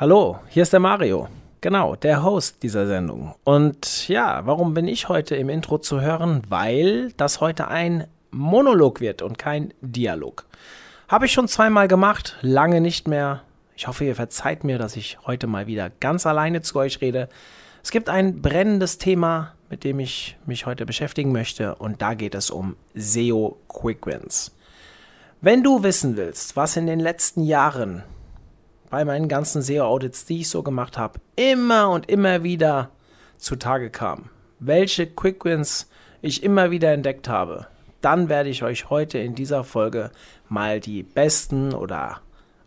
Hallo, hier ist der Mario. Genau, der Host dieser Sendung. Und ja, warum bin ich heute im Intro zu hören? Weil das heute ein Monolog wird und kein Dialog. Habe ich schon zweimal gemacht, lange nicht mehr. Ich hoffe, ihr verzeiht mir, dass ich heute mal wieder ganz alleine zu euch rede. Es gibt ein brennendes Thema, mit dem ich mich heute beschäftigen möchte, und da geht es um SEO Quick Wins. Wenn du wissen willst, was in den letzten Jahren bei meinen ganzen SEO-Audits, die ich so gemacht habe, immer und immer wieder zutage kam, welche Quick Wins ich immer wieder entdeckt habe, dann werde ich euch heute in dieser Folge mal die besten oder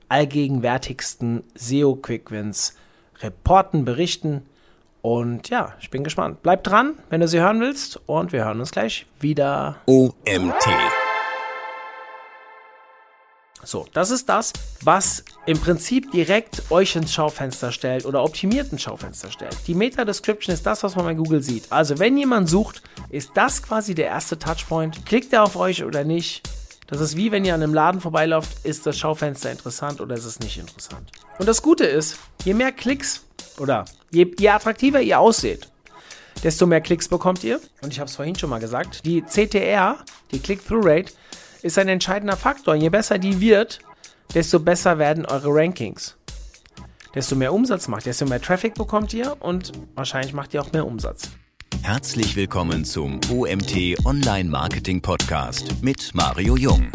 allgegenwärtigsten SEO Quick Wins reporten, berichten. Und ja, ich bin gespannt. Bleib dran, wenn du sie hören willst. Und wir hören uns gleich wieder. OMT. So, das ist das, was im Prinzip direkt euch ins Schaufenster stellt oder optimiert ins Schaufenster stellt. Die Meta-Description ist das, was man bei Google sieht. Also, wenn jemand sucht, ist das quasi der erste Touchpoint. Klickt er auf euch oder nicht? Das ist wie wenn ihr an einem Laden vorbeilauft, ist das Schaufenster interessant oder ist es nicht interessant. Und das Gute ist, je mehr Klicks oder je, je attraktiver ihr ausseht, desto mehr Klicks bekommt ihr. Und ich habe es vorhin schon mal gesagt, die CTR, die Click-Through-Rate, ist ein entscheidender Faktor. Je besser die wird, desto besser werden eure Rankings. Desto mehr Umsatz macht, desto mehr Traffic bekommt ihr und wahrscheinlich macht ihr auch mehr Umsatz. Herzlich willkommen zum OMT Online Marketing Podcast mit Mario Jung.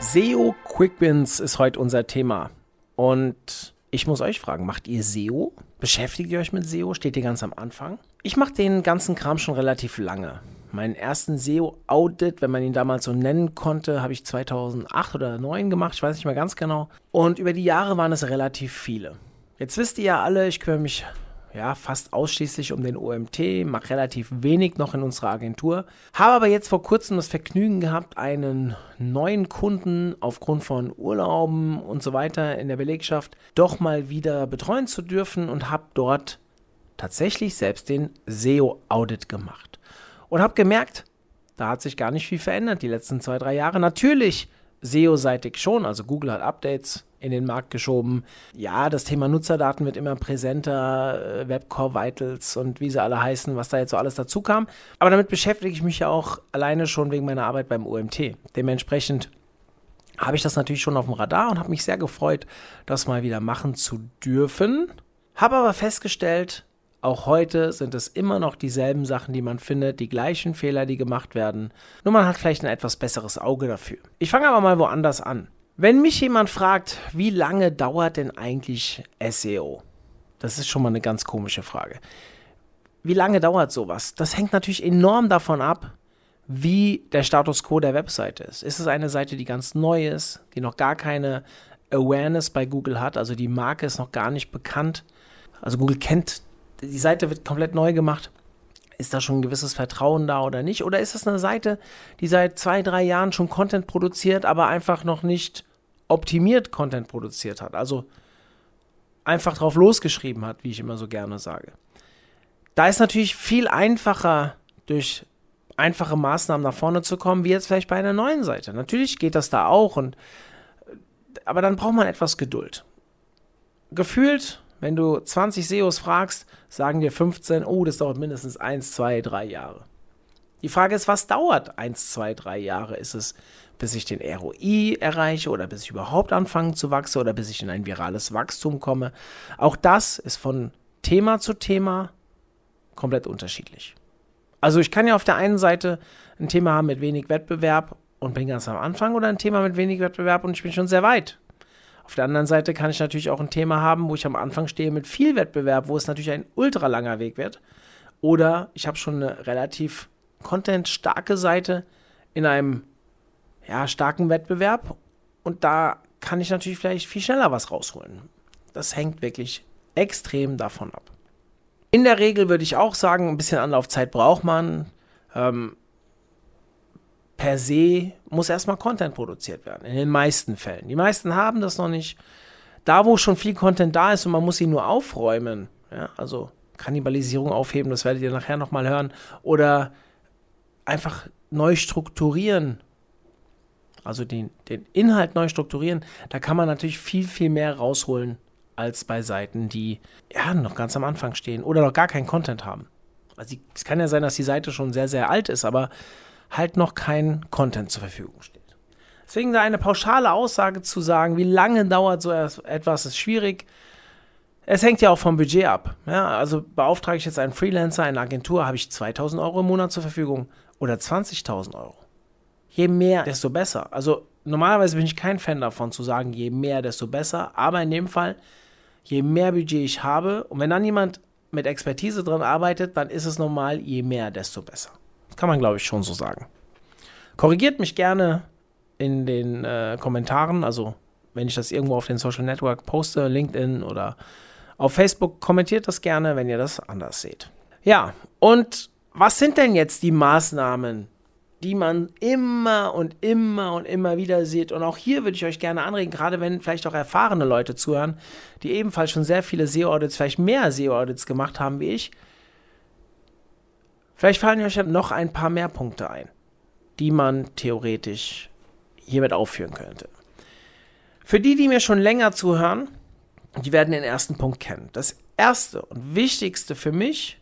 SEO Quick Wins ist heute unser Thema. Und ich muss euch fragen, macht ihr SEO? Beschäftigt ihr euch mit SEO? Steht ihr ganz am Anfang? Ich mache den ganzen Kram schon relativ lange. Meinen ersten SEO-Audit, wenn man ihn damals so nennen konnte, habe ich 2008 oder 2009 gemacht, ich weiß nicht mehr ganz genau. Und über die Jahre waren es relativ viele. Jetzt wisst ihr ja alle, ich kümmere mich ja, fast ausschließlich um den OMT, mache relativ wenig noch in unserer Agentur. Habe aber jetzt vor kurzem das Vergnügen gehabt, einen neuen Kunden aufgrund von Urlauben und so weiter in der Belegschaft doch mal wieder betreuen zu dürfen und habe dort tatsächlich selbst den SEO-Audit gemacht. Und habe gemerkt, da hat sich gar nicht viel verändert die letzten zwei, drei Jahre. Natürlich SEO-seitig schon, also Google hat Updates in den Markt geschoben. Ja, das Thema Nutzerdaten wird immer präsenter, äh, Webcore Vitals und wie sie alle heißen, was da jetzt so alles dazu kam. Aber damit beschäftige ich mich ja auch alleine schon wegen meiner Arbeit beim OMT. Dementsprechend habe ich das natürlich schon auf dem Radar und habe mich sehr gefreut, das mal wieder machen zu dürfen. Habe aber festgestellt, auch heute sind es immer noch dieselben Sachen, die man findet, die gleichen Fehler, die gemacht werden. Nur man hat vielleicht ein etwas besseres Auge dafür. Ich fange aber mal woanders an. Wenn mich jemand fragt, wie lange dauert denn eigentlich SEO? Das ist schon mal eine ganz komische Frage. Wie lange dauert sowas? Das hängt natürlich enorm davon ab, wie der Status quo der Webseite ist. Ist es eine Seite, die ganz neu ist, die noch gar keine Awareness bei Google hat, also die Marke ist noch gar nicht bekannt. Also Google kennt, die Seite wird komplett neu gemacht. Ist da schon ein gewisses Vertrauen da oder nicht? Oder ist es eine Seite, die seit zwei, drei Jahren schon Content produziert, aber einfach noch nicht optimiert Content produziert hat? Also einfach drauf losgeschrieben hat, wie ich immer so gerne sage. Da ist natürlich viel einfacher, durch einfache Maßnahmen nach vorne zu kommen, wie jetzt vielleicht bei einer neuen Seite. Natürlich geht das da auch, und, aber dann braucht man etwas Geduld. Gefühlt wenn du 20 SEOs fragst, sagen dir 15, oh, das dauert mindestens 1, 2, 3 Jahre. Die Frage ist, was dauert 1, 2, 3 Jahre? Ist es, bis ich den ROI erreiche oder bis ich überhaupt anfange zu wachsen oder bis ich in ein virales Wachstum komme? Auch das ist von Thema zu Thema komplett unterschiedlich. Also ich kann ja auf der einen Seite ein Thema haben mit wenig Wettbewerb und bin ganz am Anfang oder ein Thema mit wenig Wettbewerb und ich bin schon sehr weit. Auf der anderen Seite kann ich natürlich auch ein Thema haben, wo ich am Anfang stehe mit viel Wettbewerb, wo es natürlich ein ultra langer Weg wird. Oder ich habe schon eine relativ content-starke Seite in einem ja, starken Wettbewerb und da kann ich natürlich vielleicht viel schneller was rausholen. Das hängt wirklich extrem davon ab. In der Regel würde ich auch sagen, ein bisschen Anlaufzeit braucht man. Ähm, per se muss erstmal Content produziert werden. In den meisten Fällen. Die meisten haben das noch nicht. Da, wo schon viel Content da ist und man muss ihn nur aufräumen, ja, also Kannibalisierung aufheben, das werdet ihr nachher nochmal hören, oder einfach neu strukturieren, also den, den Inhalt neu strukturieren, da kann man natürlich viel, viel mehr rausholen als bei Seiten, die ja noch ganz am Anfang stehen oder noch gar keinen Content haben. Also es kann ja sein, dass die Seite schon sehr, sehr alt ist, aber halt noch kein Content zur Verfügung steht. Deswegen da eine pauschale Aussage zu sagen, wie lange dauert so etwas, ist schwierig. Es hängt ja auch vom Budget ab. Ja, also beauftrage ich jetzt einen Freelancer, eine Agentur, habe ich 2000 Euro im Monat zur Verfügung oder 20.000 Euro. Je mehr, desto besser. Also normalerweise bin ich kein Fan davon zu sagen, je mehr, desto besser. Aber in dem Fall, je mehr Budget ich habe und wenn dann jemand mit Expertise dran arbeitet, dann ist es normal, je mehr, desto besser. Kann man, glaube ich, schon so sagen. Korrigiert mich gerne in den äh, Kommentaren, also wenn ich das irgendwo auf den Social Network poste, LinkedIn oder auf Facebook, kommentiert das gerne, wenn ihr das anders seht. Ja, und was sind denn jetzt die Maßnahmen, die man immer und immer und immer wieder sieht? Und auch hier würde ich euch gerne anregen, gerade wenn vielleicht auch erfahrene Leute zuhören, die ebenfalls schon sehr viele SEO-Audits, vielleicht mehr SEO-Audits gemacht haben wie ich. Vielleicht fallen euch noch ein paar mehr Punkte ein, die man theoretisch hiermit aufführen könnte. Für die, die mir schon länger zuhören, die werden den ersten Punkt kennen. Das erste und wichtigste für mich,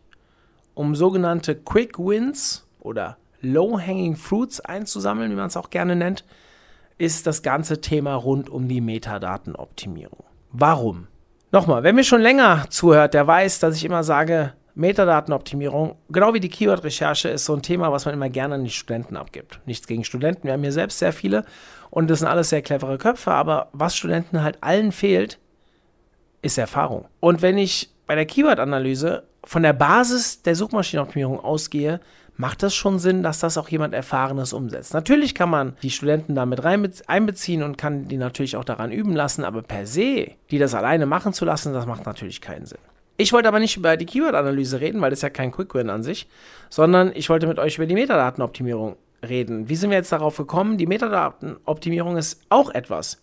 um sogenannte Quick Wins oder Low-Hanging Fruits einzusammeln, wie man es auch gerne nennt, ist das ganze Thema rund um die Metadatenoptimierung. Warum? Nochmal, wer mir schon länger zuhört, der weiß, dass ich immer sage, Metadatenoptimierung, genau wie die Keyword-Recherche, ist so ein Thema, was man immer gerne an die Studenten abgibt. Nichts gegen Studenten, wir haben hier selbst sehr viele und das sind alles sehr clevere Köpfe, aber was Studenten halt allen fehlt, ist Erfahrung. Und wenn ich bei der Keyword-Analyse von der Basis der Suchmaschinenoptimierung ausgehe, macht das schon Sinn, dass das auch jemand Erfahrenes umsetzt. Natürlich kann man die Studenten damit einbeziehen und kann die natürlich auch daran üben lassen, aber per se, die das alleine machen zu lassen, das macht natürlich keinen Sinn. Ich wollte aber nicht über die Keyword-Analyse reden, weil das ist ja kein Quick-Win an sich, sondern ich wollte mit euch über die Metadatenoptimierung reden. Wie sind wir jetzt darauf gekommen? Die Metadatenoptimierung ist auch etwas.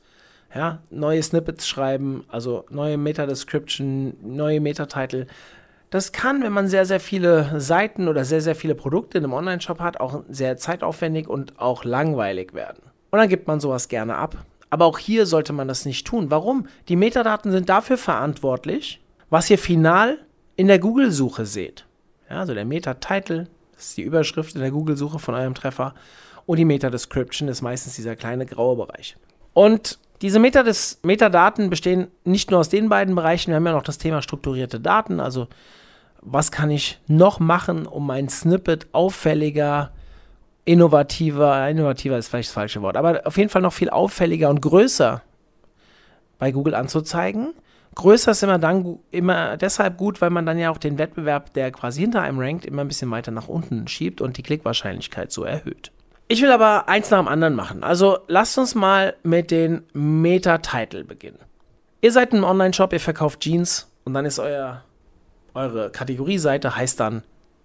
Ja, neue Snippets schreiben, also neue Meta-Description, neue Meta-Title. Das kann, wenn man sehr, sehr viele Seiten oder sehr, sehr viele Produkte in einem Online-Shop hat, auch sehr zeitaufwendig und auch langweilig werden. Und dann gibt man sowas gerne ab. Aber auch hier sollte man das nicht tun. Warum? Die Metadaten sind dafür verantwortlich, was ihr final in der Google-Suche seht. Ja, also der Meta-Title, das ist die Überschrift in der Google-Suche von eurem Treffer. Und die Meta-Description ist meistens dieser kleine graue Bereich. Und diese Metades Metadaten bestehen nicht nur aus den beiden Bereichen, wir haben ja noch das Thema strukturierte Daten, also was kann ich noch machen, um mein Snippet auffälliger, innovativer, innovativer ist vielleicht das falsche Wort, aber auf jeden Fall noch viel auffälliger und größer bei Google anzuzeigen Größer ist immer dann immer deshalb gut, weil man dann ja auch den Wettbewerb, der quasi hinter einem rankt, immer ein bisschen weiter nach unten schiebt und die Klickwahrscheinlichkeit so erhöht. Ich will aber eins nach dem anderen machen. Also lasst uns mal mit den Meta-Title beginnen. Ihr seid ein Online-Shop, ihr verkauft Jeans und dann ist euer, eure Kategorieseite heißt dann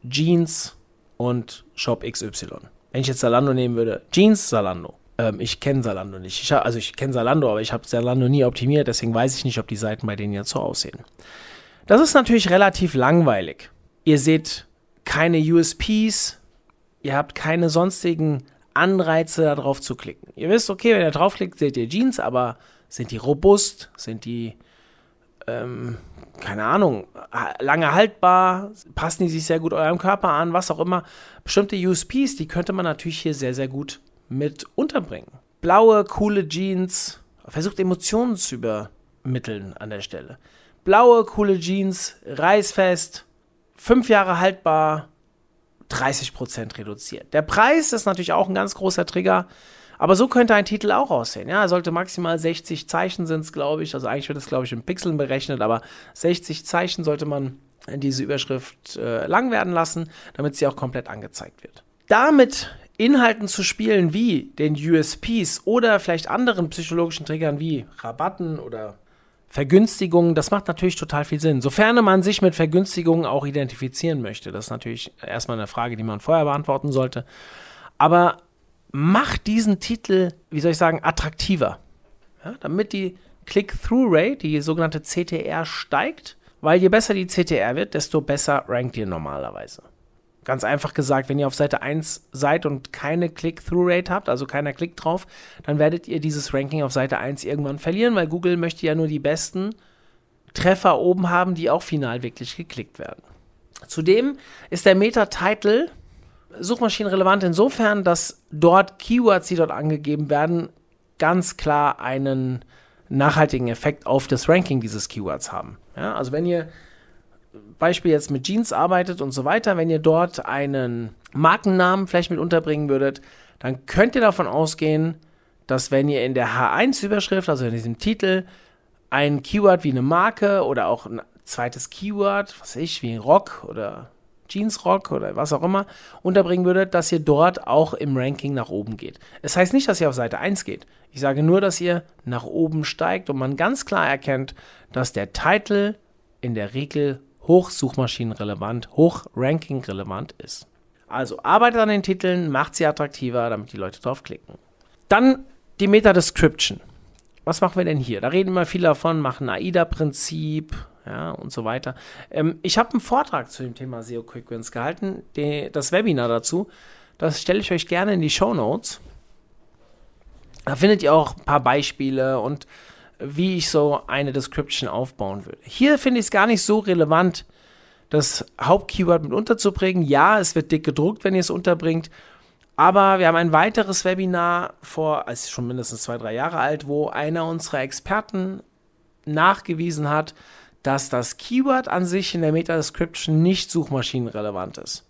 Jeans und Shop XY. Wenn ich jetzt Zalando nehmen würde, Jeans Zalando. Ähm, ich kenne Salando nicht. Ich also ich kenne Salando, aber ich habe Salando nie optimiert, deswegen weiß ich nicht, ob die Seiten bei denen jetzt so aussehen. Das ist natürlich relativ langweilig. Ihr seht keine USPs, ihr habt keine sonstigen Anreize, darauf zu klicken. Ihr wisst, okay, wenn ihr draufklickt, seht ihr Jeans, aber sind die robust? Sind die, ähm, keine Ahnung, lange haltbar? Passen die sich sehr gut eurem Körper an? Was auch immer. Bestimmte USPs, die könnte man natürlich hier sehr, sehr gut mit unterbringen. Blaue, coole Jeans, versucht Emotionen zu übermitteln an der Stelle. Blaue, coole Jeans, reißfest, fünf Jahre haltbar, 30% reduziert. Der Preis ist natürlich auch ein ganz großer Trigger, aber so könnte ein Titel auch aussehen. Ja, er sollte maximal 60 Zeichen sind es, glaube ich. Also eigentlich wird es, glaube ich, in Pixeln berechnet, aber 60 Zeichen sollte man diese Überschrift äh, lang werden lassen, damit sie auch komplett angezeigt wird. Damit Inhalten zu spielen wie den USPs oder vielleicht anderen psychologischen Triggern wie Rabatten oder Vergünstigungen, das macht natürlich total viel Sinn. Sofern man sich mit Vergünstigungen auch identifizieren möchte. Das ist natürlich erstmal eine Frage, die man vorher beantworten sollte. Aber macht diesen Titel, wie soll ich sagen, attraktiver. Ja, damit die Click-Through-Rate, die sogenannte CTR, steigt, weil je besser die CTR wird, desto besser rankt ihr normalerweise. Ganz einfach gesagt, wenn ihr auf Seite 1 seid und keine Click-Through-Rate habt, also keiner klickt drauf, dann werdet ihr dieses Ranking auf Seite 1 irgendwann verlieren, weil Google möchte ja nur die besten Treffer oben haben, die auch final wirklich geklickt werden. Zudem ist der Meta-Title suchmaschinenrelevant insofern, dass dort Keywords, die dort angegeben werden, ganz klar einen nachhaltigen Effekt auf das Ranking dieses Keywords haben. Ja, also wenn ihr Beispiel jetzt mit Jeans arbeitet und so weiter, wenn ihr dort einen Markennamen vielleicht mit unterbringen würdet, dann könnt ihr davon ausgehen, dass wenn ihr in der H1-Überschrift, also in diesem Titel, ein Keyword wie eine Marke oder auch ein zweites Keyword, was ich, wie Rock oder Jeansrock oder was auch immer, unterbringen würdet, dass ihr dort auch im Ranking nach oben geht. Es das heißt nicht, dass ihr auf Seite 1 geht. Ich sage nur, dass ihr nach oben steigt und man ganz klar erkennt, dass der Titel in der Regel hochsuchmaschinenrelevant, hochranking-relevant ist. Also arbeitet an den Titeln, macht sie attraktiver, damit die Leute drauf klicken. Dann die Meta-Description. Was machen wir denn hier? Da reden immer viele davon, machen AIDA-Prinzip, ja, und so weiter. Ähm, ich habe einen Vortrag zu dem Thema SEO Quick Wins gehalten, die, das Webinar dazu. Das stelle ich euch gerne in die Show Notes. Da findet ihr auch ein paar Beispiele und wie ich so eine Description aufbauen würde. Hier finde ich es gar nicht so relevant, das Hauptkeyword mit unterzubringen. Ja, es wird dick gedruckt, wenn ihr es unterbringt. Aber wir haben ein weiteres Webinar vor, als schon mindestens zwei, drei Jahre alt, wo einer unserer Experten nachgewiesen hat, dass das Keyword an sich in der Meta-Description nicht suchmaschinenrelevant ist.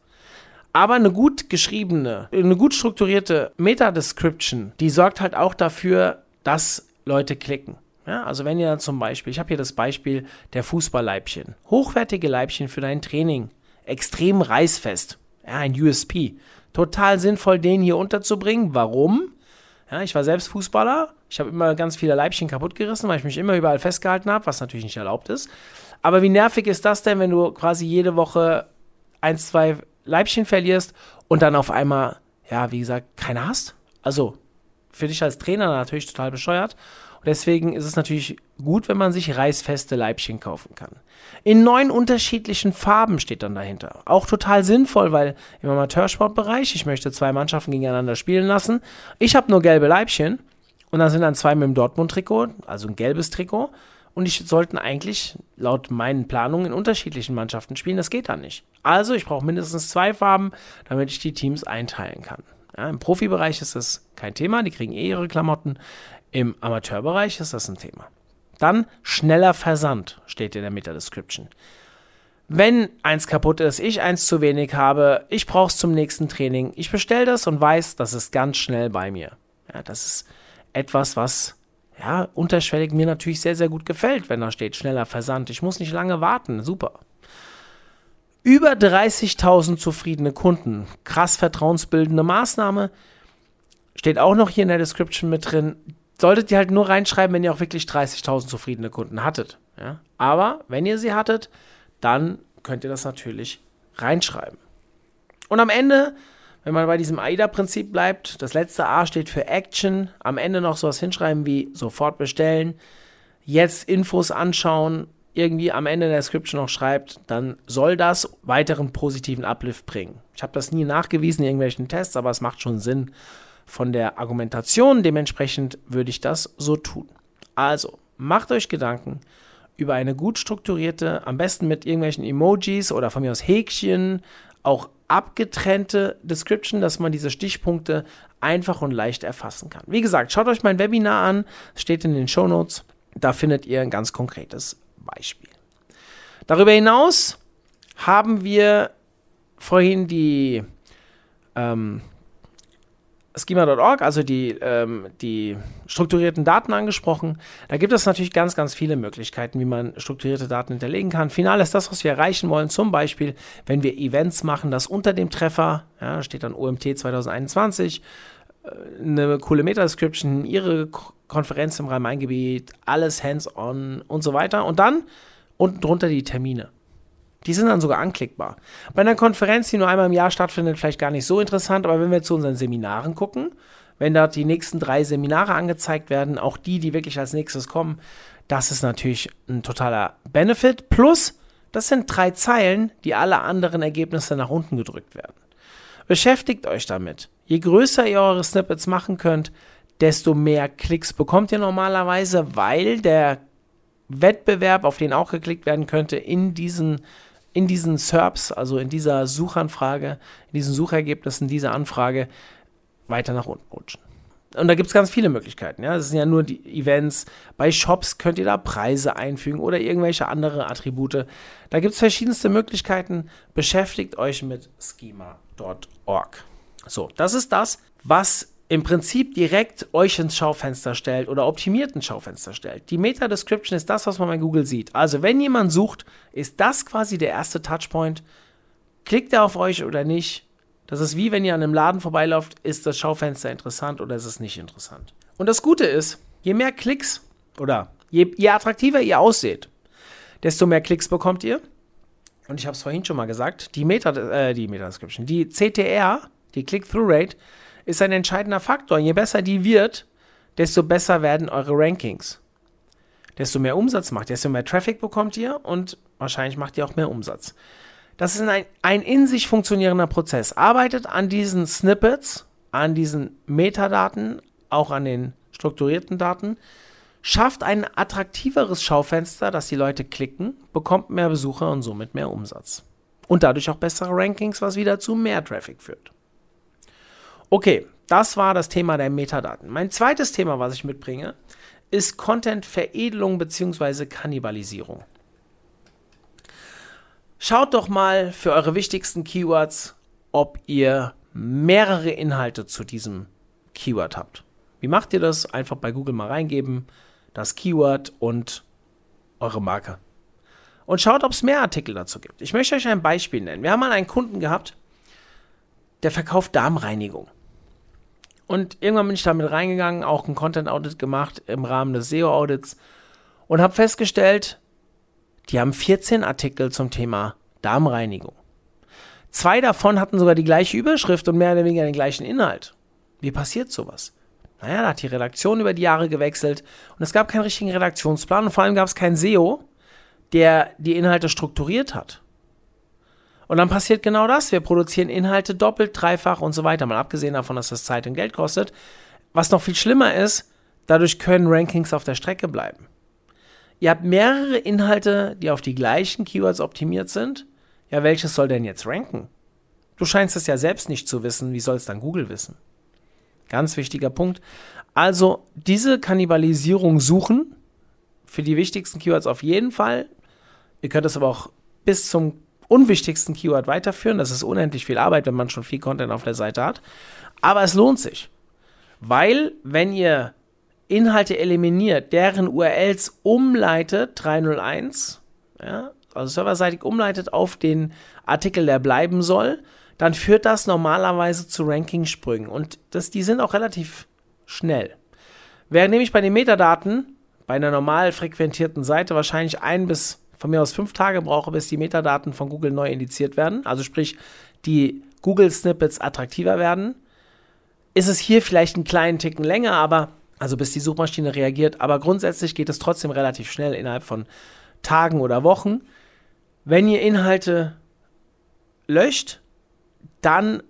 Aber eine gut geschriebene, eine gut strukturierte Meta-Description, die sorgt halt auch dafür, dass Leute klicken. Ja, also wenn ihr zum Beispiel, ich habe hier das Beispiel der Fußballleibchen. Hochwertige Leibchen für dein Training. Extrem reißfest. Ja, ein USP. Total sinnvoll, den hier unterzubringen. Warum? Ja, ich war selbst Fußballer. Ich habe immer ganz viele Leibchen kaputt gerissen, weil ich mich immer überall festgehalten habe, was natürlich nicht erlaubt ist. Aber wie nervig ist das denn, wenn du quasi jede Woche ein, zwei Leibchen verlierst und dann auf einmal, ja, wie gesagt, keine hast? Also für dich als Trainer natürlich total bescheuert. Deswegen ist es natürlich gut, wenn man sich reißfeste Leibchen kaufen kann. In neun unterschiedlichen Farben steht dann dahinter. Auch total sinnvoll, weil im Amateursportbereich, ich möchte zwei Mannschaften gegeneinander spielen lassen. Ich habe nur gelbe Leibchen und dann sind dann zwei mit dem Dortmund-Trikot, also ein gelbes Trikot. Und ich sollten eigentlich laut meinen Planungen in unterschiedlichen Mannschaften spielen. Das geht dann nicht. Also ich brauche mindestens zwei Farben, damit ich die Teams einteilen kann. Ja, Im Profibereich ist das kein Thema, die kriegen eh ihre Klamotten. Im Amateurbereich ist das ein Thema. Dann schneller Versand steht in der Meta-Description. Wenn eins kaputt ist, ich eins zu wenig habe, ich brauche es zum nächsten Training, ich bestelle das und weiß, das ist ganz schnell bei mir. Ja, das ist etwas, was ja, unterschwellig mir natürlich sehr, sehr gut gefällt, wenn da steht schneller Versand. Ich muss nicht lange warten. Super. Über 30.000 zufriedene Kunden. Krass vertrauensbildende Maßnahme. Steht auch noch hier in der Description mit drin solltet ihr halt nur reinschreiben, wenn ihr auch wirklich 30.000 zufriedene Kunden hattet. Ja? Aber wenn ihr sie hattet, dann könnt ihr das natürlich reinschreiben. Und am Ende, wenn man bei diesem AIDA-Prinzip bleibt, das letzte A steht für Action, am Ende noch sowas hinschreiben wie sofort bestellen, jetzt Infos anschauen, irgendwie am Ende der Description noch schreibt, dann soll das weiteren positiven Uplift bringen. Ich habe das nie nachgewiesen in irgendwelchen Tests, aber es macht schon Sinn von der Argumentation. Dementsprechend würde ich das so tun. Also, macht euch Gedanken über eine gut strukturierte, am besten mit irgendwelchen Emojis oder von mir aus Häkchen, auch abgetrennte Description, dass man diese Stichpunkte einfach und leicht erfassen kann. Wie gesagt, schaut euch mein Webinar an, steht in den Show Notes. Da findet ihr ein ganz konkretes Beispiel. Darüber hinaus haben wir vorhin die ähm, schema.org, also die, ähm, die strukturierten Daten angesprochen. Da gibt es natürlich ganz, ganz viele Möglichkeiten, wie man strukturierte Daten hinterlegen kann. Final ist das, was wir erreichen wollen. Zum Beispiel, wenn wir Events machen, das unter dem Treffer, ja, steht dann OMT 2021, äh, eine coole Meta-Description, Ihre Konferenz im Rhein-Main-Gebiet, alles hands-on und so weiter. Und dann unten drunter die Termine. Die sind dann sogar anklickbar. Bei einer Konferenz, die nur einmal im Jahr stattfindet, vielleicht gar nicht so interessant, aber wenn wir zu unseren Seminaren gucken, wenn dort die nächsten drei Seminare angezeigt werden, auch die, die wirklich als nächstes kommen, das ist natürlich ein totaler Benefit. Plus, Das sind drei Zeilen, die alle anderen Ergebnisse nach unten gedrückt werden. Beschäftigt euch damit. Je größer ihr eure Snippets machen könnt, desto mehr Klicks bekommt ihr normalerweise, weil der Wettbewerb, auf den auch geklickt werden könnte, in diesen, in diesen SERPs, also in dieser Suchanfrage, in diesen Suchergebnissen dieser Anfrage, weiter nach unten rutschen. Und da gibt es ganz viele Möglichkeiten. Ja? Das sind ja nur die Events. Bei Shops könnt ihr da Preise einfügen oder irgendwelche andere Attribute. Da gibt es verschiedenste Möglichkeiten. Beschäftigt euch mit schema.org. So, das ist das, was im Prinzip direkt euch ins Schaufenster stellt oder optimiert ins Schaufenster stellt. Die Meta-Description ist das, was man bei Google sieht. Also wenn jemand sucht, ist das quasi der erste Touchpoint. Klickt er auf euch oder nicht? Das ist wie wenn ihr an einem Laden vorbeilauft, ist das Schaufenster interessant oder ist es nicht interessant. Und das Gute ist, je mehr Klicks oder je, je attraktiver ihr ausseht, desto mehr Klicks bekommt ihr. Und ich habe es vorhin schon mal gesagt, die Meta, äh, die Meta-Description, die CTR, die Click-Through-Rate, ist ein entscheidender Faktor. Je besser die wird, desto besser werden eure Rankings. Desto mehr Umsatz macht, desto mehr Traffic bekommt ihr und wahrscheinlich macht ihr auch mehr Umsatz. Das ist ein, ein in sich funktionierender Prozess. Arbeitet an diesen Snippets, an diesen Metadaten, auch an den strukturierten Daten. Schafft ein attraktiveres Schaufenster, dass die Leute klicken, bekommt mehr Besucher und somit mehr Umsatz. Und dadurch auch bessere Rankings, was wieder zu mehr Traffic führt. Okay, das war das Thema der Metadaten. Mein zweites Thema, was ich mitbringe, ist Content-Veredelung bzw. Kannibalisierung. Schaut doch mal für eure wichtigsten Keywords, ob ihr mehrere Inhalte zu diesem Keyword habt. Wie macht ihr das? Einfach bei Google mal reingeben, das Keyword und eure Marke. Und schaut, ob es mehr Artikel dazu gibt. Ich möchte euch ein Beispiel nennen. Wir haben mal einen Kunden gehabt, der verkauft Darmreinigung. Und irgendwann bin ich damit reingegangen, auch ein Content Audit gemacht im Rahmen des SEO Audits und habe festgestellt, die haben 14 Artikel zum Thema Darmreinigung. Zwei davon hatten sogar die gleiche Überschrift und mehr oder weniger den gleichen Inhalt. Wie passiert sowas? Naja, da hat die Redaktion über die Jahre gewechselt und es gab keinen richtigen Redaktionsplan und vor allem gab es keinen SEO, der die Inhalte strukturiert hat. Und dann passiert genau das. Wir produzieren Inhalte doppelt, dreifach und so weiter. Mal abgesehen davon, dass das Zeit und Geld kostet. Was noch viel schlimmer ist, dadurch können Rankings auf der Strecke bleiben. Ihr habt mehrere Inhalte, die auf die gleichen Keywords optimiert sind. Ja, welches soll denn jetzt ranken? Du scheinst es ja selbst nicht zu wissen, wie soll es dann Google wissen? Ganz wichtiger Punkt. Also diese Kannibalisierung suchen, für die wichtigsten Keywords auf jeden Fall. Ihr könnt es aber auch bis zum unwichtigsten Keyword weiterführen. Das ist unendlich viel Arbeit, wenn man schon viel Content auf der Seite hat. Aber es lohnt sich. Weil, wenn ihr Inhalte eliminiert, deren URLs umleitet, 301, ja, also serverseitig umleitet auf den Artikel, der bleiben soll, dann führt das normalerweise zu Ranking-Sprüngen. Und das, die sind auch relativ schnell. Während nämlich bei den Metadaten bei einer normal frequentierten Seite wahrscheinlich ein bis von mir aus fünf Tage brauche, bis die Metadaten von Google neu indiziert werden, also sprich die Google-Snippets attraktiver werden, ist es hier vielleicht einen kleinen Ticken länger, aber also bis die Suchmaschine reagiert. Aber grundsätzlich geht es trotzdem relativ schnell innerhalb von Tagen oder Wochen. Wenn ihr Inhalte löscht, dann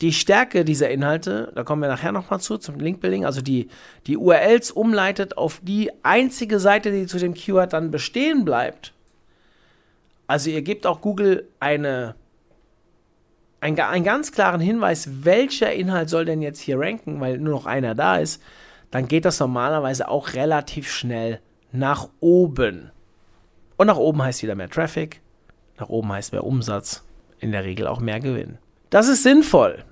die Stärke dieser Inhalte, da kommen wir nachher nochmal zu, zum Linkbuilding, also die, die URLs umleitet auf die einzige Seite, die zu dem Keyword dann bestehen bleibt. Also ihr gebt auch Google eine ein, einen ganz klaren Hinweis, welcher Inhalt soll denn jetzt hier ranken, weil nur noch einer da ist, dann geht das normalerweise auch relativ schnell nach oben. Und nach oben heißt wieder mehr Traffic, nach oben heißt mehr Umsatz, in der Regel auch mehr Gewinn. Das ist sinnvoll.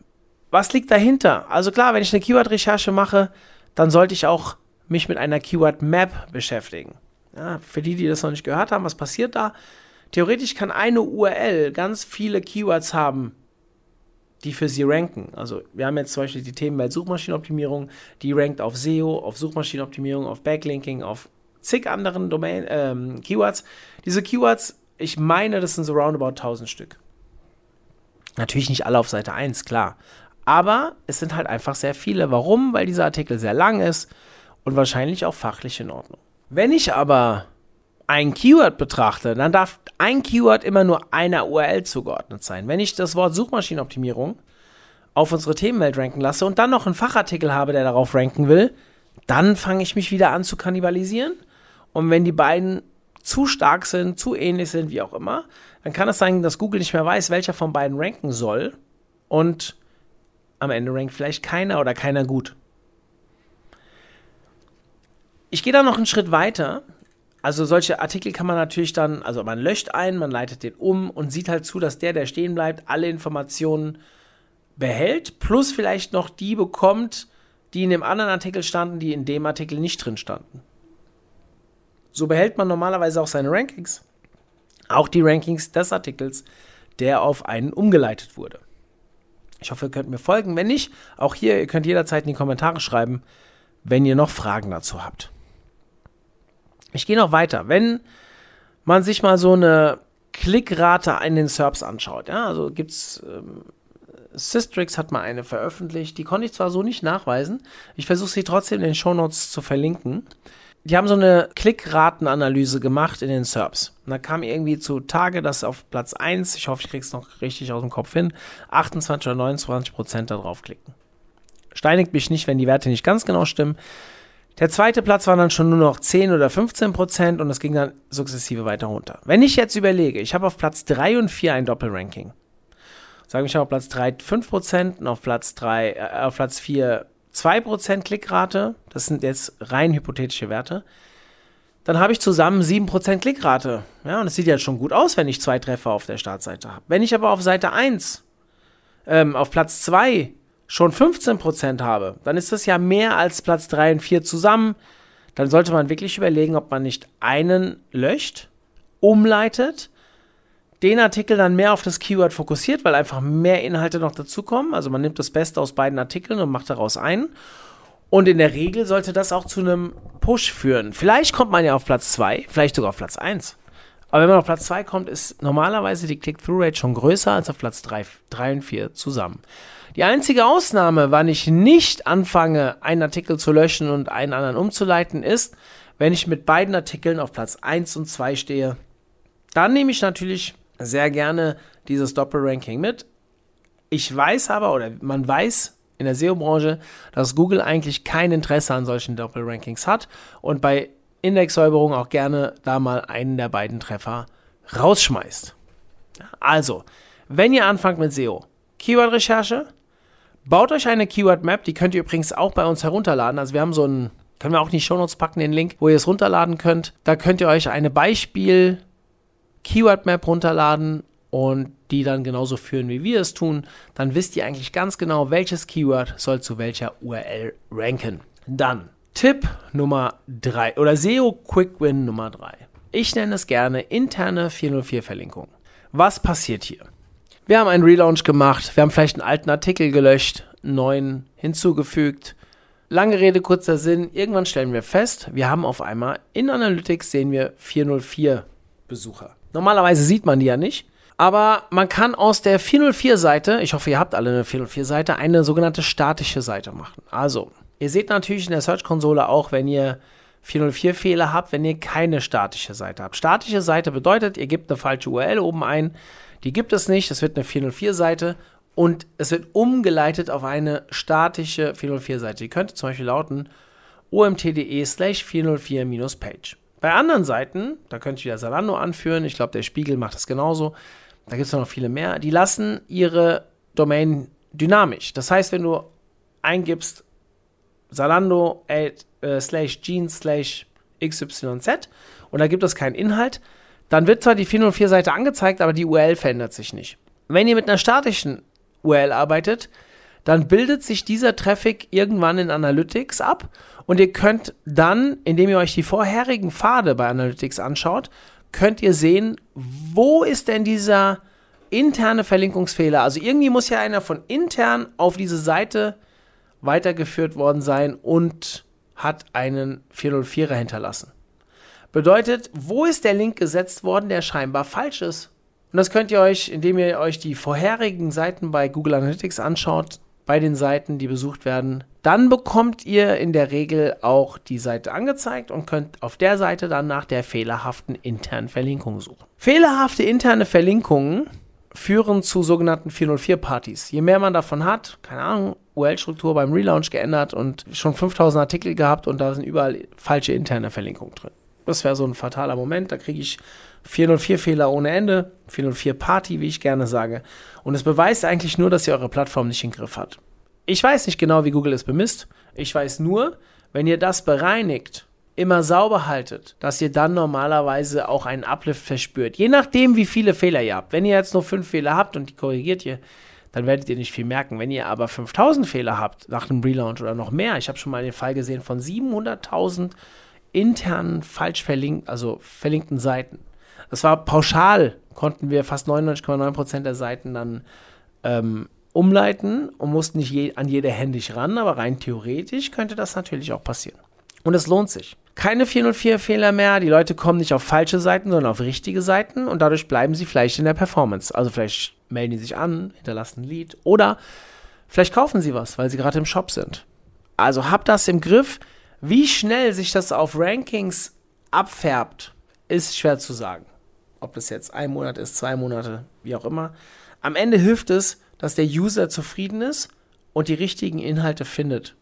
Was liegt dahinter? Also klar, wenn ich eine Keyword-Recherche mache, dann sollte ich auch mich mit einer Keyword-Map beschäftigen. Ja, für die, die das noch nicht gehört haben, was passiert da? Theoretisch kann eine URL ganz viele Keywords haben, die für sie ranken. Also wir haben jetzt zum Beispiel die Themenwelt Suchmaschinenoptimierung, die rankt auf SEO, auf Suchmaschinenoptimierung, auf Backlinking, auf zig anderen Domain, ähm, Keywords. Diese Keywords, ich meine, das sind so roundabout 1000 Stück. Natürlich nicht alle auf Seite 1, klar. Aber es sind halt einfach sehr viele. Warum? Weil dieser Artikel sehr lang ist und wahrscheinlich auch fachlich in Ordnung. Wenn ich aber ein Keyword betrachte, dann darf ein Keyword immer nur einer URL zugeordnet sein. Wenn ich das Wort Suchmaschinenoptimierung auf unsere Themenwelt ranken lasse und dann noch einen Fachartikel habe, der darauf ranken will, dann fange ich mich wieder an zu kannibalisieren. Und wenn die beiden zu stark sind, zu ähnlich sind, wie auch immer, dann kann es sein, dass Google nicht mehr weiß, welcher von beiden ranken soll. Und am Ende rankt vielleicht keiner oder keiner gut. Ich gehe da noch einen Schritt weiter also solche Artikel kann man natürlich dann, also man löscht einen, man leitet den um und sieht halt zu, dass der, der stehen bleibt, alle Informationen behält, plus vielleicht noch die bekommt, die in dem anderen Artikel standen, die in dem Artikel nicht drin standen. So behält man normalerweise auch seine Rankings. Auch die Rankings des Artikels, der auf einen umgeleitet wurde. Ich hoffe, ihr könnt mir folgen. Wenn nicht, auch hier, ihr könnt jederzeit in die Kommentare schreiben, wenn ihr noch Fragen dazu habt. Ich gehe noch weiter. Wenn man sich mal so eine Klickrate in den SERPs anschaut, ja, also gibt's ähm, Systrix hat mal eine veröffentlicht, die konnte ich zwar so nicht nachweisen, ich versuche sie trotzdem in den Shownotes zu verlinken. Die haben so eine Klickratenanalyse gemacht in den SERPs. Und da kam irgendwie zu Tage, dass auf Platz 1, ich hoffe, ich krieg's noch richtig aus dem Kopf hin, 28 oder 29 Prozent da drauf klicken. Steinigt mich nicht, wenn die Werte nicht ganz genau stimmen. Der zweite Platz waren dann schon nur noch 10 oder 15 Prozent und es ging dann sukzessive weiter runter. Wenn ich jetzt überlege, ich habe auf Platz 3 und 4 ein Doppelranking. Sagen wir, ich habe auf Platz 3 5 Prozent und auf Platz 3, äh, auf Platz 4 2 Prozent Klickrate. Das sind jetzt rein hypothetische Werte. Dann habe ich zusammen 7 Prozent Klickrate. Ja, und es sieht ja schon gut aus, wenn ich zwei Treffer auf der Startseite habe. Wenn ich aber auf Seite 1, ähm, auf Platz 2 schon 15% habe, dann ist das ja mehr als Platz 3 und 4 zusammen. Dann sollte man wirklich überlegen, ob man nicht einen löscht, umleitet, den Artikel dann mehr auf das Keyword fokussiert, weil einfach mehr Inhalte noch dazukommen. Also man nimmt das Beste aus beiden Artikeln und macht daraus einen. Und in der Regel sollte das auch zu einem Push führen. Vielleicht kommt man ja auf Platz 2, vielleicht sogar auf Platz 1. Aber wenn man auf Platz 2 kommt, ist normalerweise die Click-Through-Rate schon größer als auf Platz 3, 3 und 4 zusammen. Die einzige Ausnahme, wann ich nicht anfange, einen Artikel zu löschen und einen anderen umzuleiten, ist, wenn ich mit beiden Artikeln auf Platz 1 und 2 stehe. Dann nehme ich natürlich sehr gerne dieses Doppelranking mit. Ich weiß aber, oder man weiß in der SEO-Branche, dass Google eigentlich kein Interesse an solchen Doppelrankings hat und bei Indexsäuberung auch gerne da mal einen der beiden Treffer rausschmeißt. Also, wenn ihr anfangt mit SEO, Keyword-Recherche, Baut euch eine Keyword Map, die könnt ihr übrigens auch bei uns herunterladen. Also wir haben so ein, können wir auch in die Shownotes packen, den Link, wo ihr es runterladen könnt. Da könnt ihr euch eine Beispiel Keyword Map runterladen und die dann genauso führen, wie wir es tun. Dann wisst ihr eigentlich ganz genau, welches Keyword soll zu welcher URL ranken. Dann Tipp Nummer 3 oder SEO Quick Win Nummer 3. Ich nenne es gerne interne 404 Verlinkung. Was passiert hier? Wir haben einen Relaunch gemacht, wir haben vielleicht einen alten Artikel gelöscht, einen neuen hinzugefügt. Lange Rede, kurzer Sinn. Irgendwann stellen wir fest, wir haben auf einmal in Analytics sehen wir 404 Besucher. Normalerweise sieht man die ja nicht. Aber man kann aus der 404-Seite, ich hoffe, ihr habt alle eine 404-Seite, eine sogenannte statische Seite machen. Also, ihr seht natürlich in der Search-Konsole auch, wenn ihr 404-Fehler habt, wenn ihr keine statische Seite habt. Statische Seite bedeutet, ihr gebt eine falsche URL oben ein, die gibt es nicht. Es wird eine 404-Seite und es wird umgeleitet auf eine statische 404-Seite. Die könnte zum Beispiel lauten omt.de slash 404-page. Bei anderen Seiten, da könnte ich wieder Salando anführen, ich glaube, der Spiegel macht das genauso, da gibt es noch viele mehr, die lassen ihre Domain dynamisch. Das heißt, wenn du eingibst Salando äh, slash jeans slash xyz und da gibt es keinen Inhalt, dann wird zwar die 404-Seite angezeigt, aber die URL verändert sich nicht. Wenn ihr mit einer statischen URL arbeitet, dann bildet sich dieser Traffic irgendwann in Analytics ab und ihr könnt dann, indem ihr euch die vorherigen Pfade bei Analytics anschaut, könnt ihr sehen, wo ist denn dieser interne Verlinkungsfehler? Also irgendwie muss ja einer von intern auf diese Seite weitergeführt worden sein und hat einen 404er hinterlassen. Bedeutet, wo ist der Link gesetzt worden, der scheinbar falsch ist? Und das könnt ihr euch, indem ihr euch die vorherigen Seiten bei Google Analytics anschaut, bei den Seiten, die besucht werden, dann bekommt ihr in der Regel auch die Seite angezeigt und könnt auf der Seite dann nach der fehlerhaften internen Verlinkung suchen. Fehlerhafte interne Verlinkungen führen zu sogenannten 404-Partys. Je mehr man davon hat, keine Ahnung, URL-Struktur beim Relaunch geändert und schon 5000 Artikel gehabt und da sind überall falsche interne Verlinkungen drin. Das wäre so ein fataler Moment. Da kriege ich 404-Fehler ohne Ende, 404-Party, wie ich gerne sage. Und es beweist eigentlich nur, dass ihr eure Plattform nicht im Griff habt. Ich weiß nicht genau, wie Google es bemisst. Ich weiß nur, wenn ihr das bereinigt, immer sauber haltet, dass ihr dann normalerweise auch einen Uplift verspürt. Je nachdem, wie viele Fehler ihr habt. Wenn ihr jetzt nur fünf Fehler habt und die korrigiert ihr, dann werdet ihr nicht viel merken. Wenn ihr aber 5000 Fehler habt nach einem Relaunch oder noch mehr, ich habe schon mal den Fall gesehen von 700.000 internen falsch verlinkt, also verlinkten Seiten. Das war pauschal, konnten wir fast 99,9% der Seiten dann ähm, umleiten und mussten nicht je, an jede händisch ran, aber rein theoretisch könnte das natürlich auch passieren. Und es lohnt sich. Keine 404-Fehler mehr, die Leute kommen nicht auf falsche Seiten, sondern auf richtige Seiten und dadurch bleiben sie vielleicht in der Performance. Also vielleicht melden die sich an, hinterlassen ein Lied oder vielleicht kaufen sie was, weil sie gerade im Shop sind. Also habt das im Griff. Wie schnell sich das auf Rankings abfärbt, ist schwer zu sagen. Ob das jetzt ein Monat ist, zwei Monate, wie auch immer. Am Ende hilft es, dass der User zufrieden ist und die richtigen Inhalte findet.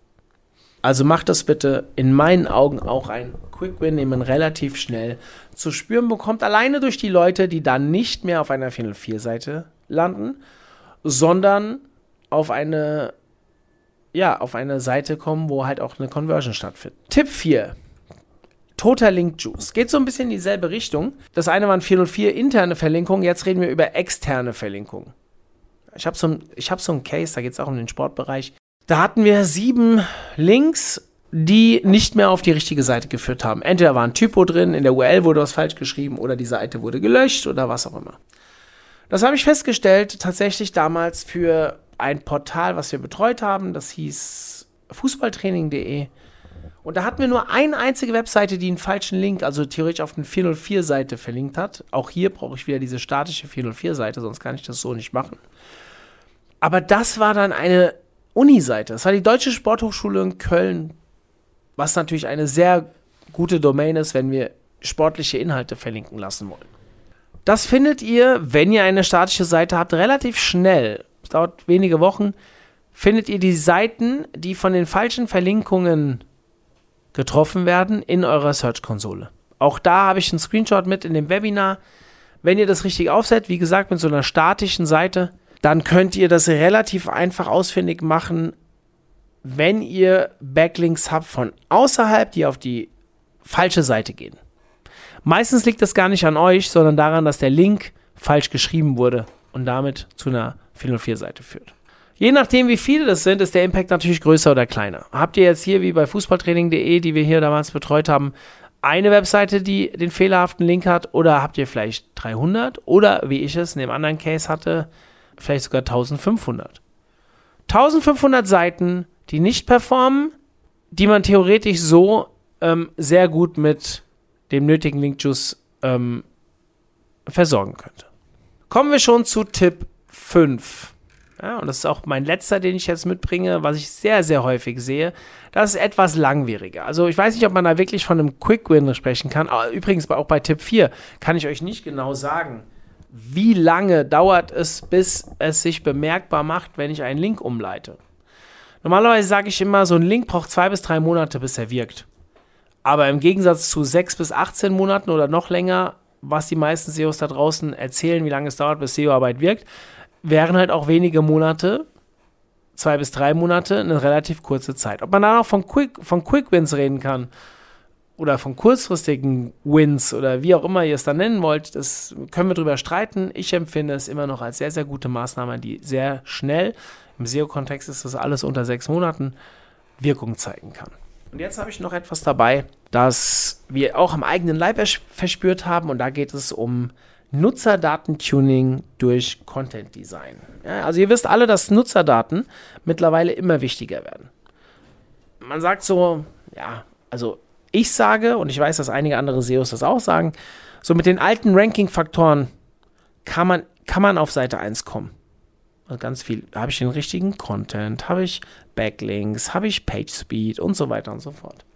Also macht das bitte in meinen Augen auch ein Quick Win, den man relativ schnell zu spüren bekommt. Alleine durch die Leute, die dann nicht mehr auf einer 404-Seite landen, sondern auf eine ja, auf eine Seite kommen, wo halt auch eine Conversion stattfindet. Tipp 4. Total Link Juice. Geht so ein bisschen in dieselbe Richtung. Das eine waren 404 interne Verlinkungen, jetzt reden wir über externe Verlinkungen. Ich habe so, hab so einen Case, da geht es auch um den Sportbereich. Da hatten wir sieben Links, die nicht mehr auf die richtige Seite geführt haben. Entweder war ein Typo drin, in der URL wurde was falsch geschrieben oder die Seite wurde gelöscht oder was auch immer. Das habe ich festgestellt, tatsächlich damals für ein Portal, was wir betreut haben. Das hieß fußballtraining.de. Und da hatten wir nur eine einzige Webseite, die einen falschen Link, also theoretisch auf eine 404-Seite verlinkt hat. Auch hier brauche ich wieder diese statische 404-Seite, sonst kann ich das so nicht machen. Aber das war dann eine Uni-Seite. Das war die Deutsche Sporthochschule in Köln, was natürlich eine sehr gute Domain ist, wenn wir sportliche Inhalte verlinken lassen wollen. Das findet ihr, wenn ihr eine statische Seite habt, relativ schnell es dauert wenige Wochen, findet ihr die Seiten, die von den falschen Verlinkungen getroffen werden, in eurer Search-Konsole. Auch da habe ich einen Screenshot mit in dem Webinar. Wenn ihr das richtig aufsetzt, wie gesagt, mit so einer statischen Seite, dann könnt ihr das relativ einfach ausfindig machen, wenn ihr Backlinks habt von außerhalb, die auf die falsche Seite gehen. Meistens liegt das gar nicht an euch, sondern daran, dass der Link falsch geschrieben wurde und damit zu einer 404-Seite führt. Je nachdem, wie viele das sind, ist der Impact natürlich größer oder kleiner. Habt ihr jetzt hier, wie bei fußballtraining.de, die wir hier damals betreut haben, eine Webseite, die den fehlerhaften Link hat, oder habt ihr vielleicht 300 oder, wie ich es in dem anderen Case hatte, vielleicht sogar 1500. 1500 Seiten, die nicht performen, die man theoretisch so ähm, sehr gut mit dem nötigen Link-Juice ähm, versorgen könnte. Kommen wir schon zu Tipp 5. Ja, und das ist auch mein letzter, den ich jetzt mitbringe, was ich sehr, sehr häufig sehe. Das ist etwas langwieriger. Also ich weiß nicht, ob man da wirklich von einem Quick Win sprechen kann. Ah, übrigens auch bei Tipp 4 kann ich euch nicht genau sagen, wie lange dauert es, bis es sich bemerkbar macht, wenn ich einen Link umleite. Normalerweise sage ich immer, so ein Link braucht zwei bis drei Monate, bis er wirkt. Aber im Gegensatz zu sechs bis 18 Monaten oder noch länger was die meisten SEOs da draußen erzählen, wie lange es dauert, bis SEO-Arbeit wirkt, wären halt auch wenige Monate, zwei bis drei Monate, eine relativ kurze Zeit. Ob man da noch von Quick, von Quick Wins reden kann oder von kurzfristigen Wins oder wie auch immer ihr es dann nennen wollt, das können wir drüber streiten. Ich empfinde es immer noch als sehr, sehr gute Maßnahme, die sehr schnell, im SEO-Kontext ist das alles unter sechs Monaten, Wirkung zeigen kann. Und jetzt habe ich noch etwas dabei, das wir auch am eigenen Leib verspürt haben. Und da geht es um Nutzerdatentuning durch Content Design. Ja, also ihr wisst alle, dass Nutzerdaten mittlerweile immer wichtiger werden. Man sagt so, ja, also ich sage, und ich weiß, dass einige andere SEOs das auch sagen, so mit den alten Ranking-Faktoren kann man, kann man auf Seite 1 kommen. Also ganz viel. Habe ich den richtigen Content? Habe ich Backlinks? Habe ich Page Speed und so weiter und so fort.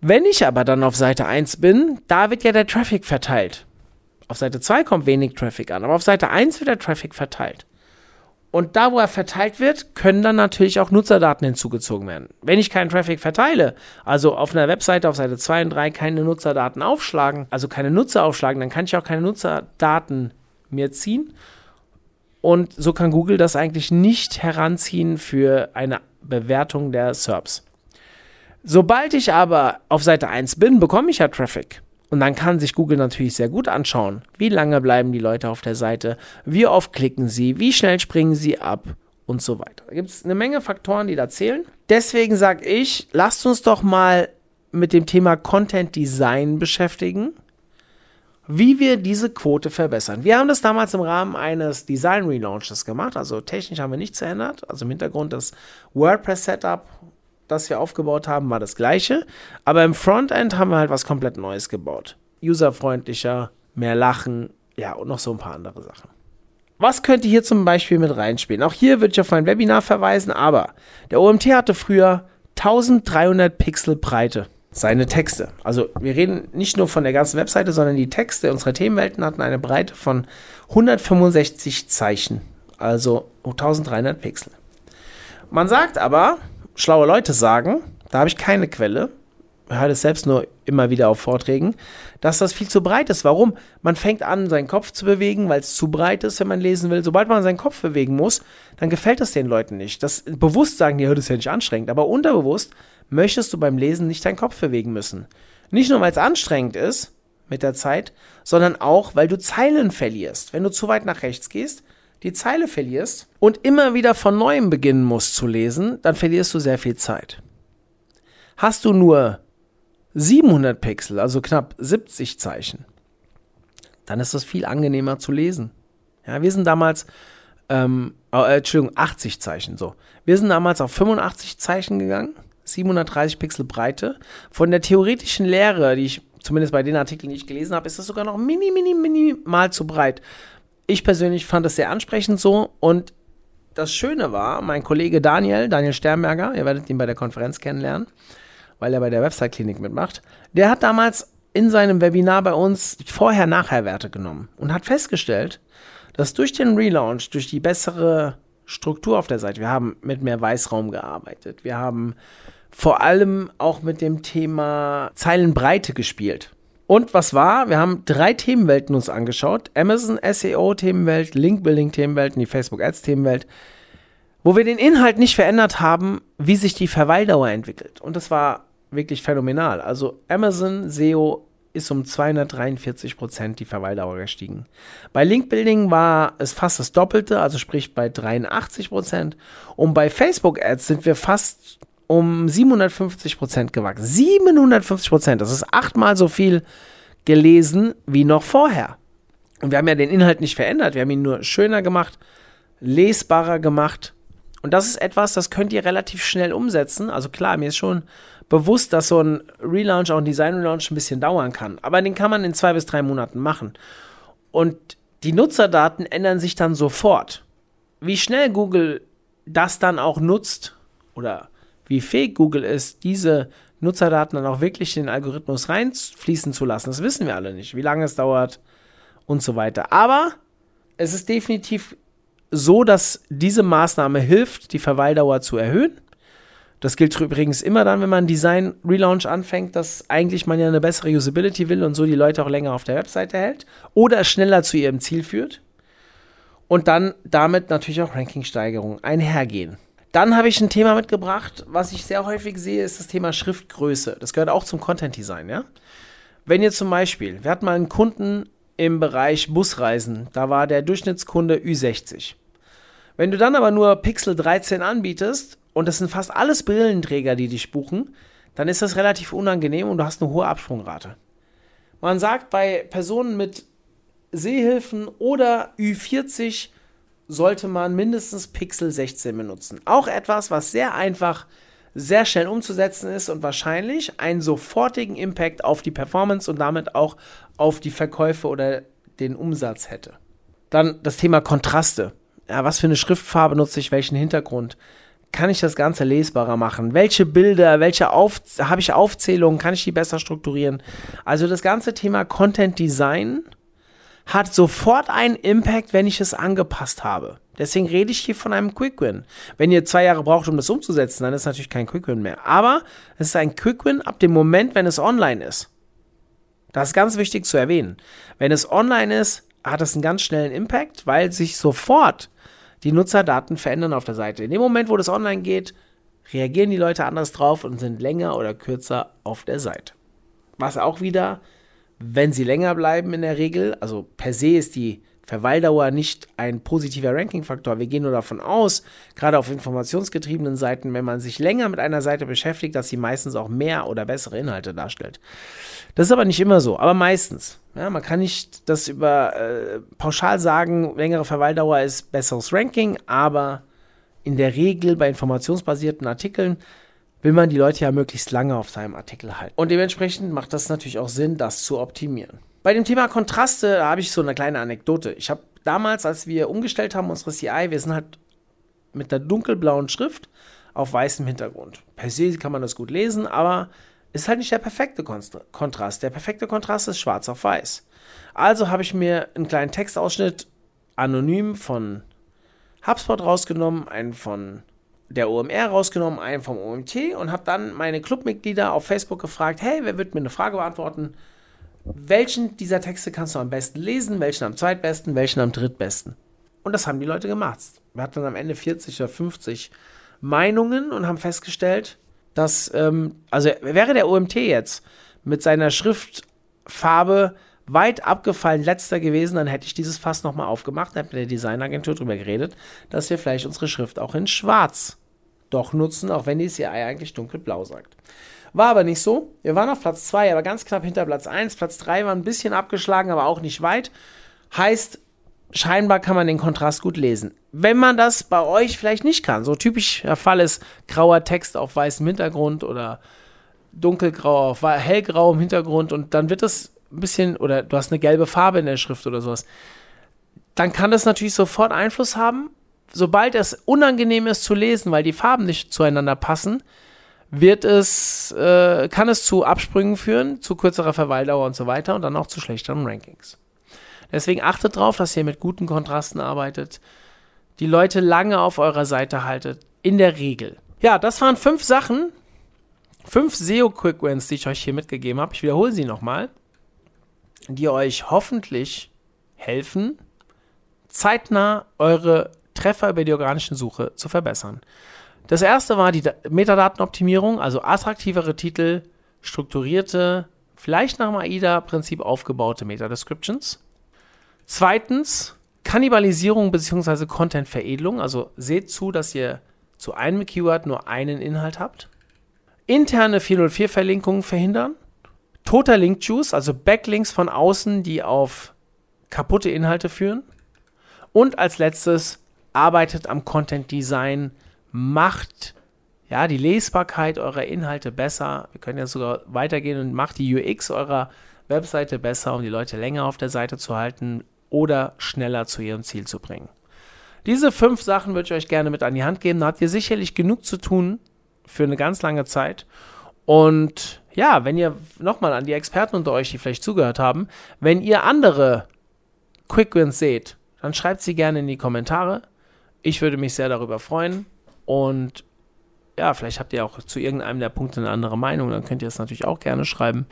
Wenn ich aber dann auf Seite 1 bin, da wird ja der Traffic verteilt. Auf Seite 2 kommt wenig Traffic an, aber auf Seite 1 wird der Traffic verteilt. Und da, wo er verteilt wird, können dann natürlich auch Nutzerdaten hinzugezogen werden. Wenn ich keinen Traffic verteile, also auf einer Webseite auf Seite 2 und 3 keine Nutzerdaten aufschlagen, also keine Nutzer aufschlagen, dann kann ich auch keine Nutzerdaten mir ziehen. Und so kann Google das eigentlich nicht heranziehen für eine Bewertung der SERPs. Sobald ich aber auf Seite 1 bin, bekomme ich ja Traffic. Und dann kann sich Google natürlich sehr gut anschauen, wie lange bleiben die Leute auf der Seite, wie oft klicken sie, wie schnell springen sie ab und so weiter. Da gibt es eine Menge Faktoren, die da zählen. Deswegen sage ich, lasst uns doch mal mit dem Thema Content Design beschäftigen, wie wir diese Quote verbessern. Wir haben das damals im Rahmen eines Design Relaunches gemacht, also technisch haben wir nichts verändert, also im Hintergrund das WordPress Setup das wir aufgebaut haben, war das gleiche. Aber im Frontend haben wir halt was komplett Neues gebaut. Userfreundlicher, mehr Lachen, ja, und noch so ein paar andere Sachen. Was könnte hier zum Beispiel mit reinspielen? Auch hier würde ich auf mein Webinar verweisen, aber der OMT hatte früher 1300 Pixel Breite. Seine Texte. Also wir reden nicht nur von der ganzen Webseite, sondern die Texte unserer Themenwelten hatten eine Breite von 165 Zeichen. Also 1300 Pixel. Man sagt aber, schlaue Leute sagen, da habe ich keine Quelle, höre das selbst nur immer wieder auf Vorträgen, dass das viel zu breit ist. Warum? Man fängt an, seinen Kopf zu bewegen, weil es zu breit ist, wenn man lesen will. Sobald man seinen Kopf bewegen muss, dann gefällt es den Leuten nicht. Das bewusst sagen die, das ist ja nicht anstrengend, aber unterbewusst möchtest du beim Lesen nicht deinen Kopf bewegen müssen. Nicht nur, weil es anstrengend ist mit der Zeit, sondern auch, weil du Zeilen verlierst. Wenn du zu weit nach rechts gehst, die Zeile verlierst und immer wieder von neuem beginnen musst zu lesen, dann verlierst du sehr viel Zeit. Hast du nur 700 Pixel, also knapp 70 Zeichen, dann ist das viel angenehmer zu lesen. Ja, wir sind damals, ähm, äh, Entschuldigung, 80 Zeichen, so. Wir sind damals auf 85 Zeichen gegangen, 730 Pixel Breite. Von der theoretischen Lehre, die ich zumindest bei den Artikeln, die ich gelesen habe, ist das sogar noch mini, mini, minimal zu breit ich persönlich fand es sehr ansprechend so und das Schöne war, mein Kollege Daniel, Daniel Sternberger, ihr werdet ihn bei der Konferenz kennenlernen, weil er bei der Website-Klinik mitmacht, der hat damals in seinem Webinar bei uns Vorher-Nachher-Werte genommen und hat festgestellt, dass durch den Relaunch, durch die bessere Struktur auf der Seite, wir haben mit mehr Weißraum gearbeitet, wir haben vor allem auch mit dem Thema Zeilenbreite gespielt. Und was war? Wir haben drei Themenwelten uns angeschaut. Amazon SEO Themenwelt, Link Building Themenwelt und die Facebook Ads Themenwelt, wo wir den Inhalt nicht verändert haben, wie sich die Verweildauer entwickelt. Und das war wirklich phänomenal. Also Amazon SEO ist um 243 Prozent die Verweildauer gestiegen. Bei Link Building war es fast das Doppelte, also sprich bei 83 Prozent. Und bei Facebook Ads sind wir fast um 750 Prozent gewachsen. 750 Prozent, das ist achtmal so viel gelesen wie noch vorher. Und wir haben ja den Inhalt nicht verändert, wir haben ihn nur schöner gemacht, lesbarer gemacht. Und das ist etwas, das könnt ihr relativ schnell umsetzen. Also klar, mir ist schon bewusst, dass so ein Relaunch, auch ein Design-Relaunch ein bisschen dauern kann. Aber den kann man in zwei bis drei Monaten machen. Und die Nutzerdaten ändern sich dann sofort. Wie schnell Google das dann auch nutzt oder wie fähig Google ist, diese Nutzerdaten dann auch wirklich in den Algorithmus reinfließen zu lassen. Das wissen wir alle nicht, wie lange es dauert und so weiter. Aber es ist definitiv so, dass diese Maßnahme hilft, die Verweildauer zu erhöhen. Das gilt übrigens immer dann, wenn man Design Relaunch anfängt, dass eigentlich man ja eine bessere Usability will und so die Leute auch länger auf der Webseite hält oder schneller zu ihrem Ziel führt. Und dann damit natürlich auch Rankingsteigerungen einhergehen. Dann habe ich ein Thema mitgebracht, was ich sehr häufig sehe, ist das Thema Schriftgröße. Das gehört auch zum Content Design, ja. Wenn ihr zum Beispiel, wir hatten mal einen Kunden im Bereich Busreisen, da war der Durchschnittskunde Ü60. Wenn du dann aber nur Pixel 13 anbietest und das sind fast alles Brillenträger, die dich buchen, dann ist das relativ unangenehm und du hast eine hohe Absprungrate. Man sagt bei Personen mit Sehhilfen oder Ü40 sollte man mindestens Pixel 16 benutzen. Auch etwas, was sehr einfach, sehr schnell umzusetzen ist und wahrscheinlich einen sofortigen Impact auf die Performance und damit auch auf die Verkäufe oder den Umsatz hätte. Dann das Thema Kontraste. ja, was für eine Schriftfarbe nutze ich, welchen Hintergrund? Kann ich das Ganze lesbarer machen? Welche Bilder, welche Auf habe ich Aufzählungen? Kann ich die besser strukturieren? Also das ganze Thema Content Design hat sofort einen Impact, wenn ich es angepasst habe. Deswegen rede ich hier von einem Quick Win. Wenn ihr zwei Jahre braucht, um das umzusetzen, dann ist es natürlich kein Quick Win mehr. Aber es ist ein Quick Win ab dem Moment, wenn es online ist. Das ist ganz wichtig zu erwähnen. Wenn es online ist, hat es einen ganz schnellen Impact, weil sich sofort die Nutzerdaten verändern auf der Seite. In dem Moment, wo das online geht, reagieren die Leute anders drauf und sind länger oder kürzer auf der Seite. Was auch wieder, wenn sie länger bleiben in der Regel, also per se ist die Verweildauer nicht ein positiver Ranking-Faktor. Wir gehen nur davon aus, gerade auf informationsgetriebenen Seiten, wenn man sich länger mit einer Seite beschäftigt, dass sie meistens auch mehr oder bessere Inhalte darstellt. Das ist aber nicht immer so, aber meistens. Ja, man kann nicht das über äh, pauschal sagen, längere Verweildauer ist besseres Ranking, aber in der Regel bei informationsbasierten Artikeln will man die Leute ja möglichst lange auf seinem Artikel halten. Und dementsprechend macht das natürlich auch Sinn, das zu optimieren. Bei dem Thema Kontraste habe ich so eine kleine Anekdote. Ich habe damals, als wir umgestellt haben, unsere CI, wir sind halt mit der dunkelblauen Schrift auf weißem Hintergrund. Per se kann man das gut lesen, aber ist halt nicht der perfekte Kontrast. Der perfekte Kontrast ist schwarz auf weiß. Also habe ich mir einen kleinen Textausschnitt anonym von HubSpot rausgenommen, einen von der OMR rausgenommen, einen vom OMT und habe dann meine Clubmitglieder auf Facebook gefragt, hey, wer wird mir eine Frage beantworten? welchen dieser Texte kannst du am besten lesen, welchen am zweitbesten, welchen am drittbesten. Und das haben die Leute gemacht. Wir hatten dann am Ende 40 oder 50 Meinungen und haben festgestellt, dass, ähm, also wäre der OMT jetzt mit seiner Schriftfarbe weit abgefallen letzter gewesen, dann hätte ich dieses Fass nochmal aufgemacht, hätte mit der Designagentur drüber geredet, dass wir vielleicht unsere Schrift auch in schwarz doch nutzen, auch wenn die CI eigentlich dunkelblau sagt. War aber nicht so. Wir waren auf Platz 2, aber ganz knapp hinter Platz 1. Platz 3 war ein bisschen abgeschlagen, aber auch nicht weit. Heißt, scheinbar kann man den Kontrast gut lesen. Wenn man das bei euch vielleicht nicht kann, so typischer Fall ist grauer Text auf weißem Hintergrund oder dunkelgrau auf hellgrauem Hintergrund und dann wird es ein bisschen, oder du hast eine gelbe Farbe in der Schrift oder sowas, dann kann das natürlich sofort Einfluss haben. Sobald es unangenehm ist zu lesen, weil die Farben nicht zueinander passen, wird es, äh, kann es zu Absprüngen führen, zu kürzerer Verweildauer und so weiter und dann auch zu schlechteren Rankings. Deswegen achtet darauf, dass ihr mit guten Kontrasten arbeitet, die Leute lange auf eurer Seite haltet, in der Regel. Ja, das waren fünf Sachen, fünf SEO-Quick-Wins, die ich euch hier mitgegeben habe. Ich wiederhole sie nochmal, die euch hoffentlich helfen, zeitnah eure Treffer über die organische Suche zu verbessern. Das erste war die Metadatenoptimierung, also attraktivere Titel, strukturierte, vielleicht nach dem AIDA-Prinzip aufgebaute Meta-Descriptions. Zweitens, Kannibalisierung bzw. Content-Veredelung, also seht zu, dass ihr zu einem Keyword nur einen Inhalt habt. Interne 404-Verlinkungen verhindern. Toter Link-Juice, also Backlinks von außen, die auf kaputte Inhalte führen. Und als letztes, arbeitet am Content-Design macht ja, die Lesbarkeit eurer Inhalte besser. Wir können ja sogar weitergehen und macht die UX eurer Webseite besser, um die Leute länger auf der Seite zu halten oder schneller zu ihrem Ziel zu bringen. Diese fünf Sachen würde ich euch gerne mit an die Hand geben. Da habt ihr sicherlich genug zu tun für eine ganz lange Zeit. Und ja, wenn ihr nochmal an die Experten unter euch, die vielleicht zugehört haben, wenn ihr andere Quick Wins seht, dann schreibt sie gerne in die Kommentare. Ich würde mich sehr darüber freuen. Und ja, vielleicht habt ihr auch zu irgendeinem der Punkte eine andere Meinung, dann könnt ihr es natürlich auch gerne schreiben.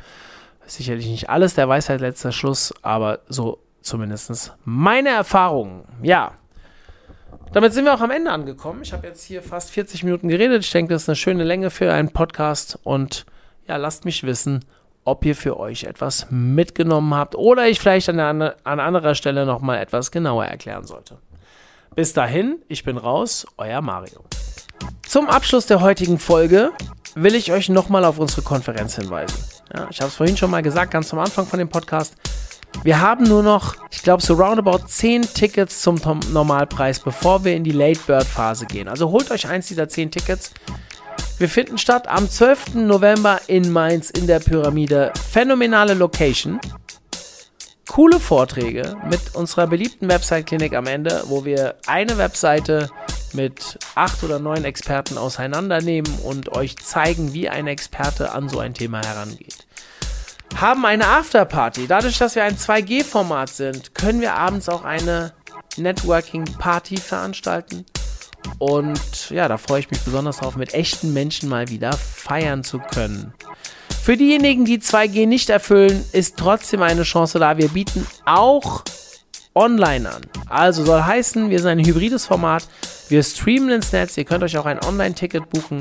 Sicherlich nicht alles der Weisheit letzter Schluss, aber so zumindest meine Erfahrungen. Ja, damit sind wir auch am Ende angekommen. Ich habe jetzt hier fast 40 Minuten geredet. Ich denke, das ist eine schöne Länge für einen Podcast. Und ja, lasst mich wissen, ob ihr für euch etwas mitgenommen habt oder ich vielleicht an, an anderer Stelle nochmal etwas genauer erklären sollte. Bis dahin, ich bin raus, euer Mario. Zum Abschluss der heutigen Folge will ich euch nochmal auf unsere Konferenz hinweisen. Ja, ich habe es vorhin schon mal gesagt, ganz am Anfang von dem Podcast. Wir haben nur noch, ich glaube, so roundabout 10 Tickets zum Normalpreis, bevor wir in die Late Bird Phase gehen. Also holt euch eins dieser 10 Tickets. Wir finden statt am 12. November in Mainz in der Pyramide. Phänomenale Location coole Vorträge mit unserer beliebten Website-Klinik am Ende, wo wir eine Webseite mit acht oder neun Experten auseinandernehmen und euch zeigen, wie ein Experte an so ein Thema herangeht. Haben eine Afterparty. Dadurch, dass wir ein 2G-Format sind, können wir abends auch eine Networking-Party veranstalten. Und ja, da freue ich mich besonders drauf, mit echten Menschen mal wieder feiern zu können. Für diejenigen, die 2G nicht erfüllen, ist trotzdem eine Chance da. Wir bieten auch online an. Also soll heißen, wir sind ein hybrides Format. Wir streamen ins Netz. Ihr könnt euch auch ein Online-Ticket buchen.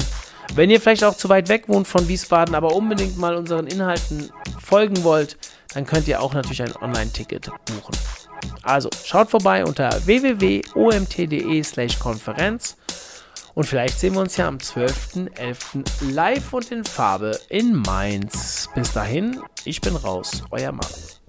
Wenn ihr vielleicht auch zu weit weg wohnt von Wiesbaden, aber unbedingt mal unseren Inhalten folgen wollt, dann könnt ihr auch natürlich ein Online-Ticket buchen. Also schaut vorbei unter www.omt.de/konferenz und vielleicht sehen wir uns ja am 12.11. live und in Farbe in Mainz. Bis dahin, ich bin raus, euer Marco.